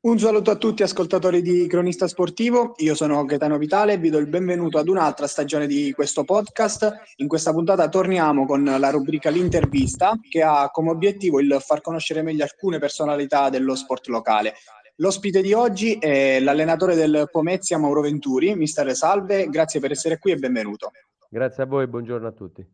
Un saluto a tutti ascoltatori di Cronista Sportivo, io sono Gaetano Vitale e vi do il benvenuto ad un'altra stagione di questo podcast. In questa puntata torniamo con la rubrica L'intervista che ha come obiettivo il far conoscere meglio alcune personalità dello sport locale. L'ospite di oggi è l'allenatore del Pomezia Mauro Venturi. Mister Salve, grazie per essere qui e benvenuto. Grazie a voi, buongiorno a tutti.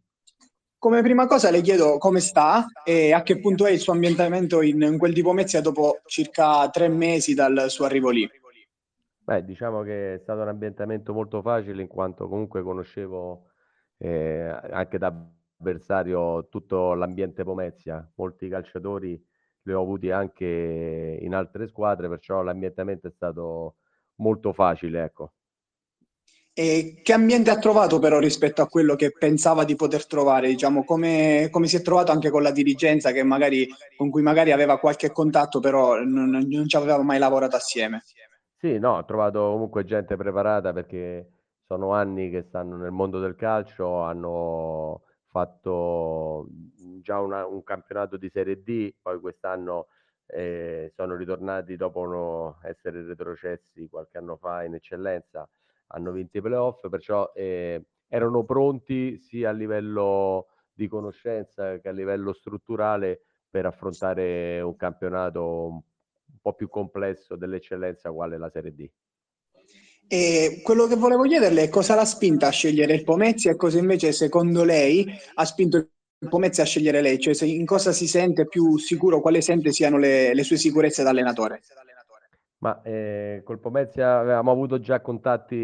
Come prima cosa le chiedo come sta e a che punto è il suo ambientamento in, in quel di Pomezia dopo circa tre mesi dal suo arrivo lì. Beh, diciamo che è stato un ambientamento molto facile in quanto comunque conoscevo eh, anche da avversario tutto l'ambiente Pomezia, molti calciatori li ho avuti anche in altre squadre, perciò l'ambientamento è stato molto facile, ecco. E che ambiente ha trovato però rispetto a quello che pensava di poter trovare? Diciamo, come, come si è trovato anche con la dirigenza magari, con cui magari aveva qualche contatto, però non, non ci aveva mai lavorato assieme? Sì, no, ho trovato comunque gente preparata perché sono anni che stanno nel mondo del calcio, hanno fatto già una, un campionato di Serie D, poi quest'anno eh, sono ritornati dopo no, essere retrocessi qualche anno fa in eccellenza hanno vinto i playoff, perciò eh, erano pronti sia a livello di conoscenza che a livello strutturale per affrontare un campionato un po' più complesso dell'eccellenza quale la Serie D. E quello che volevo chiederle è cosa l'ha spinta a scegliere il Pomezia e cosa invece secondo lei ha spinto il Pomezia a scegliere lei, cioè in cosa si sente più sicuro, quale sente siano le, le sue sicurezze da allenatore? Ma eh, col Pomezia avevamo avuto già contatti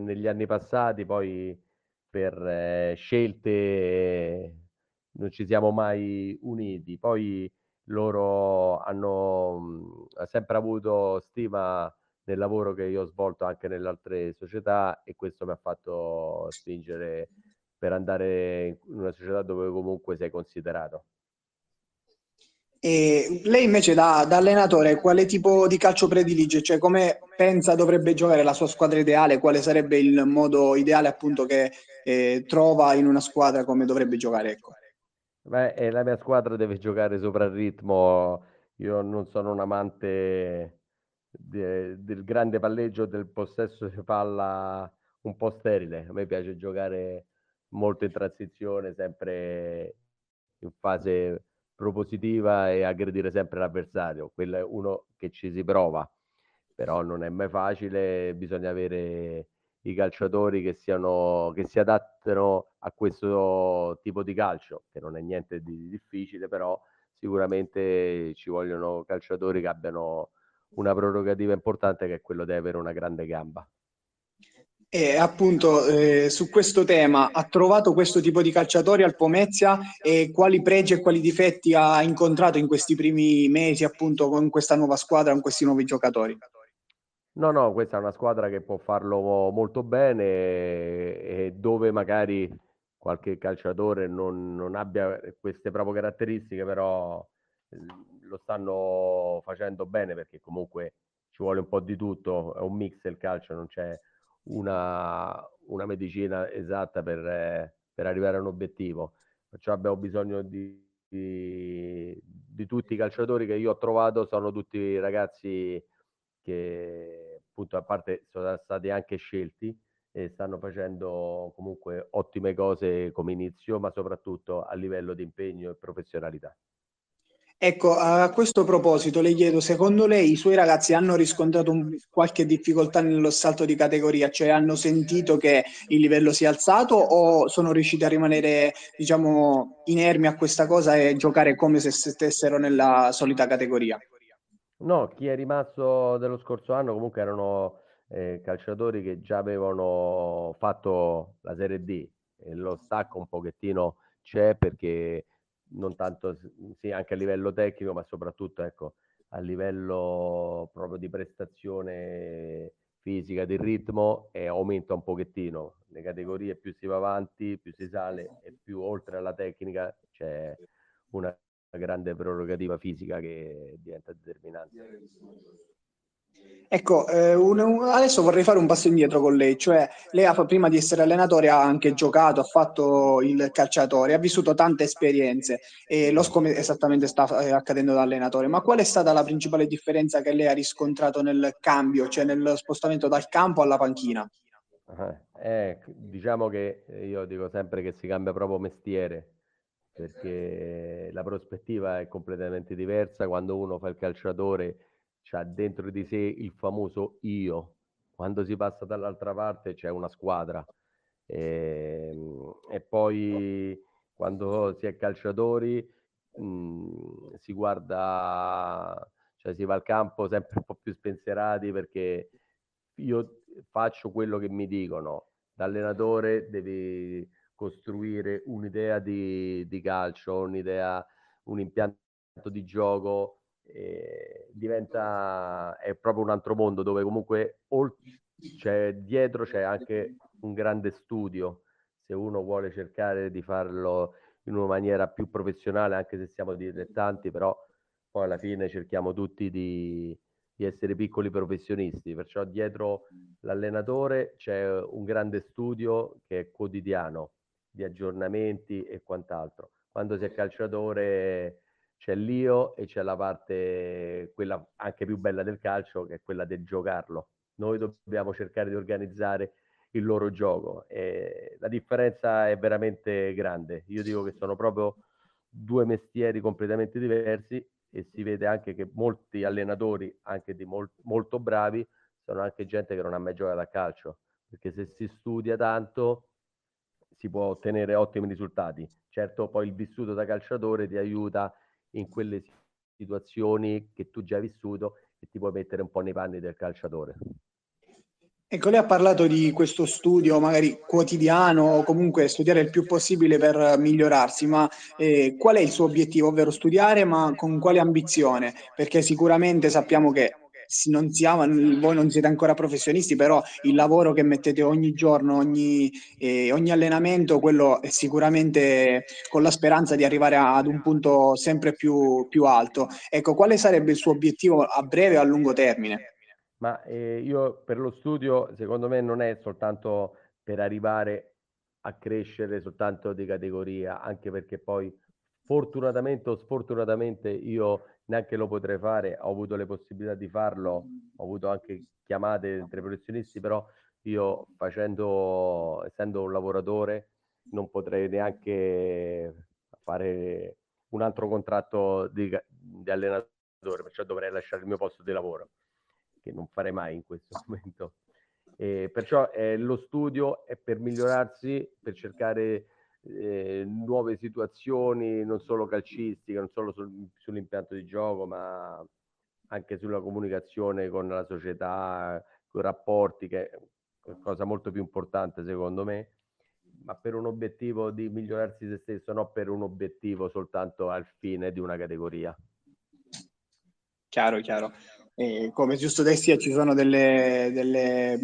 negli anni passati, poi per eh, scelte non ci siamo mai uniti. Poi loro hanno mh, sempre avuto stima del lavoro che io ho svolto anche nelle altre società e questo mi ha fatto spingere per andare in una società dove comunque sei considerato. E lei invece da, da, allenatore quale tipo di calcio predilige? Cioè come pensa dovrebbe giocare la sua squadra ideale? Quale sarebbe il modo ideale appunto che eh, trova in una squadra come dovrebbe giocare? Ecco. Beh, eh, la mia squadra deve giocare sopra il ritmo. Io non sono un amante de, del grande palleggio, del possesso di palla un po' sterile. A me piace giocare molto in transizione, sempre in fase propositiva e aggredire sempre l'avversario. Quello è uno che ci si prova, però non è mai facile, bisogna avere i calciatori che, siano, che si adattano a questo tipo di calcio, che non è niente di difficile, però sicuramente ci vogliono calciatori che abbiano una prerogativa importante che è quello di avere una grande gamba. E appunto eh, su questo tema ha trovato questo tipo di calciatori al Pomezia e quali pregi e quali difetti ha incontrato in questi primi mesi appunto con questa nuova squadra, con questi nuovi giocatori? No, no, questa è una squadra che può farlo molto bene e dove magari qualche calciatore non, non abbia queste proprie caratteristiche, però lo stanno facendo bene perché comunque ci vuole un po' di tutto, è un mix il calcio, non c'è una, una medicina esatta per, eh, per, arrivare a un obiettivo. Perciò abbiamo bisogno di, di, di, tutti i calciatori che io ho trovato, sono tutti ragazzi che appunto a parte sono stati anche scelti e stanno facendo comunque ottime cose come inizio, ma soprattutto a livello di impegno e professionalità. Ecco, a questo proposito le chiedo, secondo lei i suoi ragazzi hanno riscontrato un, qualche difficoltà nello salto di categoria, cioè hanno sentito che il livello si è alzato o sono riusciti a rimanere, diciamo, inermi a questa cosa e giocare come se stessero nella solita categoria? No, chi è rimasto dello scorso anno comunque erano eh, calciatori che già avevano fatto la Serie D e lo stacco un pochettino c'è perché non tanto sì, anche a livello tecnico, ma soprattutto ecco, a livello proprio di prestazione fisica, di ritmo, e aumenta un pochettino. Le categorie più si va avanti, più si sale e più oltre alla tecnica c'è una grande prerogativa fisica che diventa determinante. Ecco, eh, un, un, adesso vorrei fare un passo indietro con lei, cioè lei ha, prima di essere allenatore ha anche giocato, ha fatto il calciatore, ha vissuto tante esperienze e lo come esattamente sta eh, accadendo da allenatore, ma qual è stata la principale differenza che lei ha riscontrato nel cambio, cioè nel spostamento dal campo alla panchina? Eh, diciamo che io dico sempre che si cambia proprio mestiere, perché la prospettiva è completamente diversa quando uno fa il calciatore c'ha dentro di sé il famoso io. Quando si passa dall'altra parte c'è una squadra. E, ehm, e poi quando si è calciatori mh, mhmm, si guarda, cioè si va al campo sempre un po' più spensierati perché io faccio quello che mi dicono. Da allenatore devi costruire un'idea di, di calcio, un'idea, un impianto di gioco diventa è proprio un altro mondo dove comunque c'è dietro c'è anche un grande studio. Se uno vuole cercare di farlo in una maniera più professionale anche se siamo dilettanti però poi alla fine cerchiamo tutti di, di essere piccoli professionisti. Perciò dietro l'allenatore c'è un grande studio che è quotidiano di aggiornamenti e quant'altro. Quando si è calciatore c'è l'io e c'è la parte, quella anche più bella del calcio, che è quella del giocarlo. Noi dobbiamo cercare di organizzare il loro gioco. E la differenza è veramente grande. Io dico che sono proprio due mestieri completamente diversi e si vede anche che molti allenatori, anche di mol- molto bravi, sono anche gente che non ha mai giocato a calcio, perché se si studia tanto si può ottenere ottimi risultati. Certo, poi il vissuto da calciatore ti aiuta in quelle situazioni che tu già hai vissuto e ti puoi mettere un po' nei panni del calciatore. Ecco, lei ha parlato di questo studio magari quotidiano o comunque studiare il più possibile per migliorarsi, ma eh, qual è il suo obiettivo? Ovvero studiare, ma con quale ambizione? Perché sicuramente sappiamo che non siamo, voi non siete ancora professionisti, però il lavoro che mettete ogni giorno, ogni, eh, ogni allenamento, quello è sicuramente con la speranza di arrivare ad un punto sempre più, più alto. Ecco, quale sarebbe il suo obiettivo a breve o a lungo termine? Ma eh, io per lo studio, secondo me, non è soltanto per arrivare a crescere soltanto di categoria, anche perché poi fortunatamente o sfortunatamente io neanche lo potrei fare, ho avuto le possibilità di farlo, ho avuto anche chiamate tra professionisti, però io facendo, essendo un lavoratore, non potrei neanche fare un altro contratto di, di allenatore, perciò dovrei lasciare il mio posto di lavoro, che non farei mai in questo momento. E perciò eh, lo studio è per migliorarsi, per cercare eh, nuove situazioni, non solo calcistiche, non solo sul, sull'impianto di gioco, ma anche sulla comunicazione con la società, con i rapporti, che è cosa molto più importante secondo me, ma per un obiettivo di migliorarsi se stesso, non per un obiettivo soltanto al fine di una categoria. Chiaro, chiaro. E come giusto sia, ci sono delle, delle,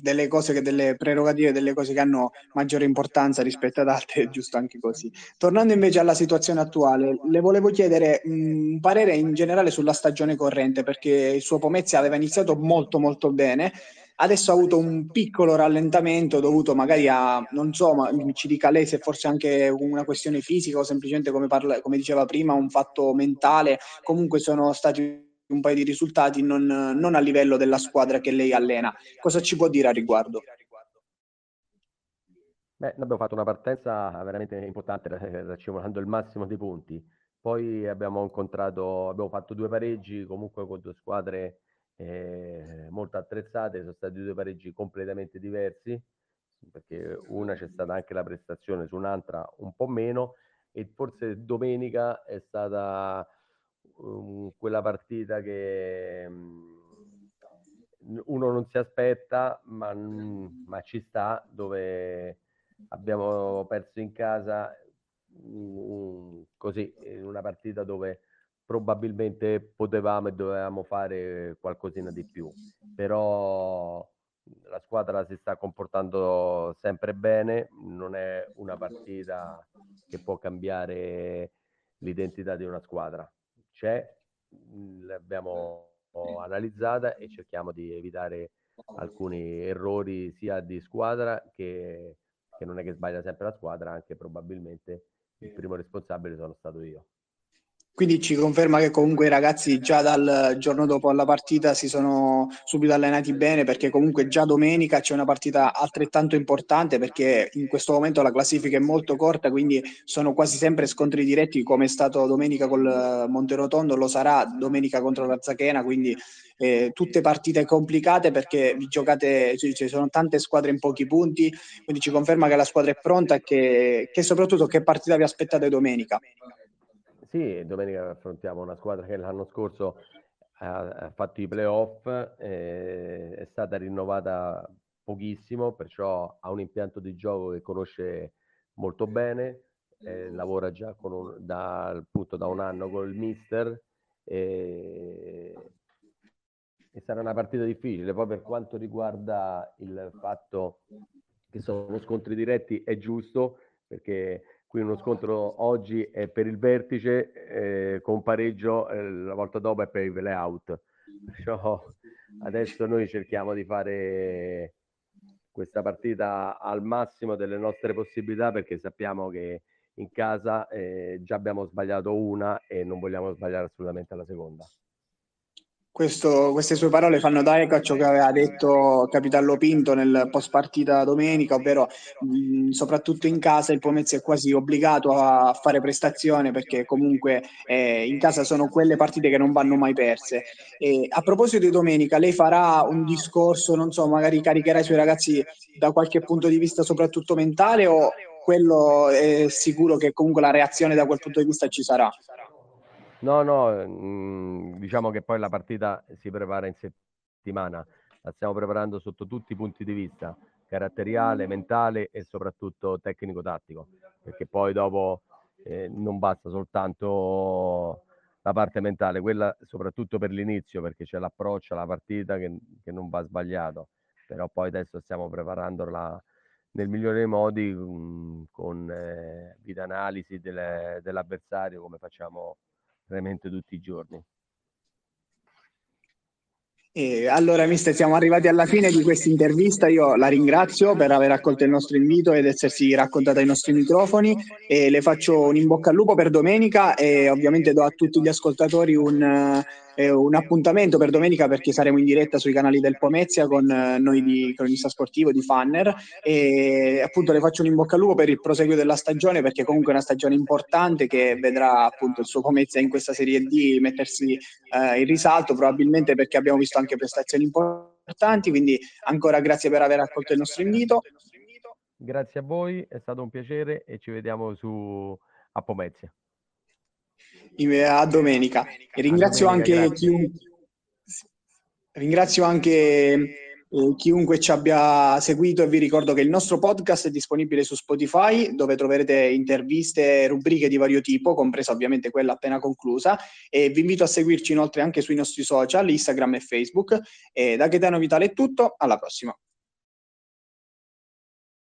delle, cose che, delle prerogative, delle cose che hanno maggiore importanza rispetto ad altre, giusto anche così. Tornando invece alla situazione attuale, le volevo chiedere un parere in generale sulla stagione corrente, perché il suo Pomezia aveva iniziato molto molto bene, adesso ha avuto un piccolo rallentamento dovuto magari a, non so, ma ci dica lei se forse anche una questione fisica o semplicemente come, parla, come diceva prima, un fatto mentale, comunque sono stati un paio di risultati non, non a livello della squadra che lei allena. Cosa ci può dire a riguardo? Beh, noi abbiamo fatto una partenza veramente importante, racimolando il massimo dei punti. Poi abbiamo incontrato, abbiamo fatto due pareggi comunque con due squadre eh, molto attrezzate, sono stati due pareggi completamente diversi, perché una c'è stata anche la prestazione, su un'altra un po' meno, e forse domenica è stata um, quella partita che um, uno non si aspetta, ma, ma, ci sta, dove abbiamo perso in casa um, così, in una partita dove probabilmente potevamo e dovevamo fare qualcosina di più, però la squadra si sta comportando sempre bene, non è una partita che può cambiare l'identità di una squadra c'è, mhmm, abbiamo analizzata e cerchiamo di evitare alcuni errori sia di squadra che, che non è che sbaglia sempre la squadra, anche probabilmente il primo responsabile sono stato io. Quindi ci conferma che comunque i ragazzi già dal giorno dopo la partita si sono subito allenati bene perché comunque già domenica c'è una partita altrettanto importante perché in questo momento la classifica è molto corta, quindi sono quasi sempre scontri diretti come è stato domenica col Monterotondo, lo sarà domenica contro la Zachena, quindi eh, tutte partite complicate perché vi giocate, ci, ci, sono tante squadre in pochi punti, quindi ci conferma che la squadra è pronta e che, che soprattutto che partita vi aspettate domenica. Sì, domenica affrontiamo una squadra che l'anno scorso ha, fatto i playoff, eh, è stata rinnovata pochissimo, perciò ha un impianto di gioco che conosce molto bene, eh, lavora già un, da, appunto, da un anno con il mister e, e sarà una partita difficile. Poi per quanto riguarda il fatto che sono scontri diretti è giusto perché quindi uno scontro oggi è per il vertice, eh, con pareggio eh, la volta dopo è per il layout. Perciò adesso noi cerchiamo di fare questa partita al massimo delle nostre possibilità perché sappiamo che in casa eh, già abbiamo sbagliato una e non vogliamo sbagliare assolutamente la seconda. Questo, queste sue parole fanno da eco a ciò che aveva detto Capitallo Pinto nel post partita domenica, ovvero mh, soprattutto in casa il Pomezia è quasi obbligato a fare prestazione perché comunque eh, in casa sono quelle partite che non vanno mai perse. E a proposito di domenica, lei farà un discorso, non so, magari caricherà i suoi ragazzi da qualche punto di vista soprattutto mentale o quello è sicuro che comunque la reazione da quel punto di vista ci sarà? No, no, mhmm, diciamo che poi la partita si prepara in settimana, la stiamo preparando sotto tutti i punti di vista, caratteriale, mentale e soprattutto tecnico-tattico, perché poi dopo eh, non basta soltanto la parte mentale, quella soprattutto per l'inizio, perché c'è l'approccio alla partita che, che non va sbagliato, però poi adesso stiamo preparandola nel migliore dei modi mh, mhmm, con eh, vita analisi delle, dell'avversario come facciamo veramente tutti i giorni. E allora, mister, siamo arrivati alla fine di questa intervista. Io la ringrazio per aver accolto il nostro invito ed essersi raccontata ai nostri microfoni e le faccio un in bocca al lupo per domenica e ovviamente do a tutti gli ascoltatori un, eh, un appuntamento per domenica perché saremo in diretta sui canali del Pomezia con eh, noi di Cronista Sportivo, di Fanner e appunto le faccio un in bocca al lupo per il proseguo della stagione perché comunque è una stagione importante che vedrà appunto il suo Pomezia in questa Serie D mettersi eh, in risalto probabilmente perché abbiamo visto anche prestazioni importanti quindi ancora grazie per aver accolto il nostro invito. Grazie a voi, è stato un piacere e ci vediamo su a Pomezia a domenica. E ringrazio domenica, anche chiunque, ringrazio anche eh, chiunque ci abbia seguito e vi ricordo che il nostro podcast è disponibile su Spotify dove troverete interviste e rubriche di vario tipo, compresa ovviamente quella appena conclusa e vi invito a seguirci inoltre anche sui nostri social, Instagram e Facebook. E da Gaetano Vitale è tutto, alla prossima.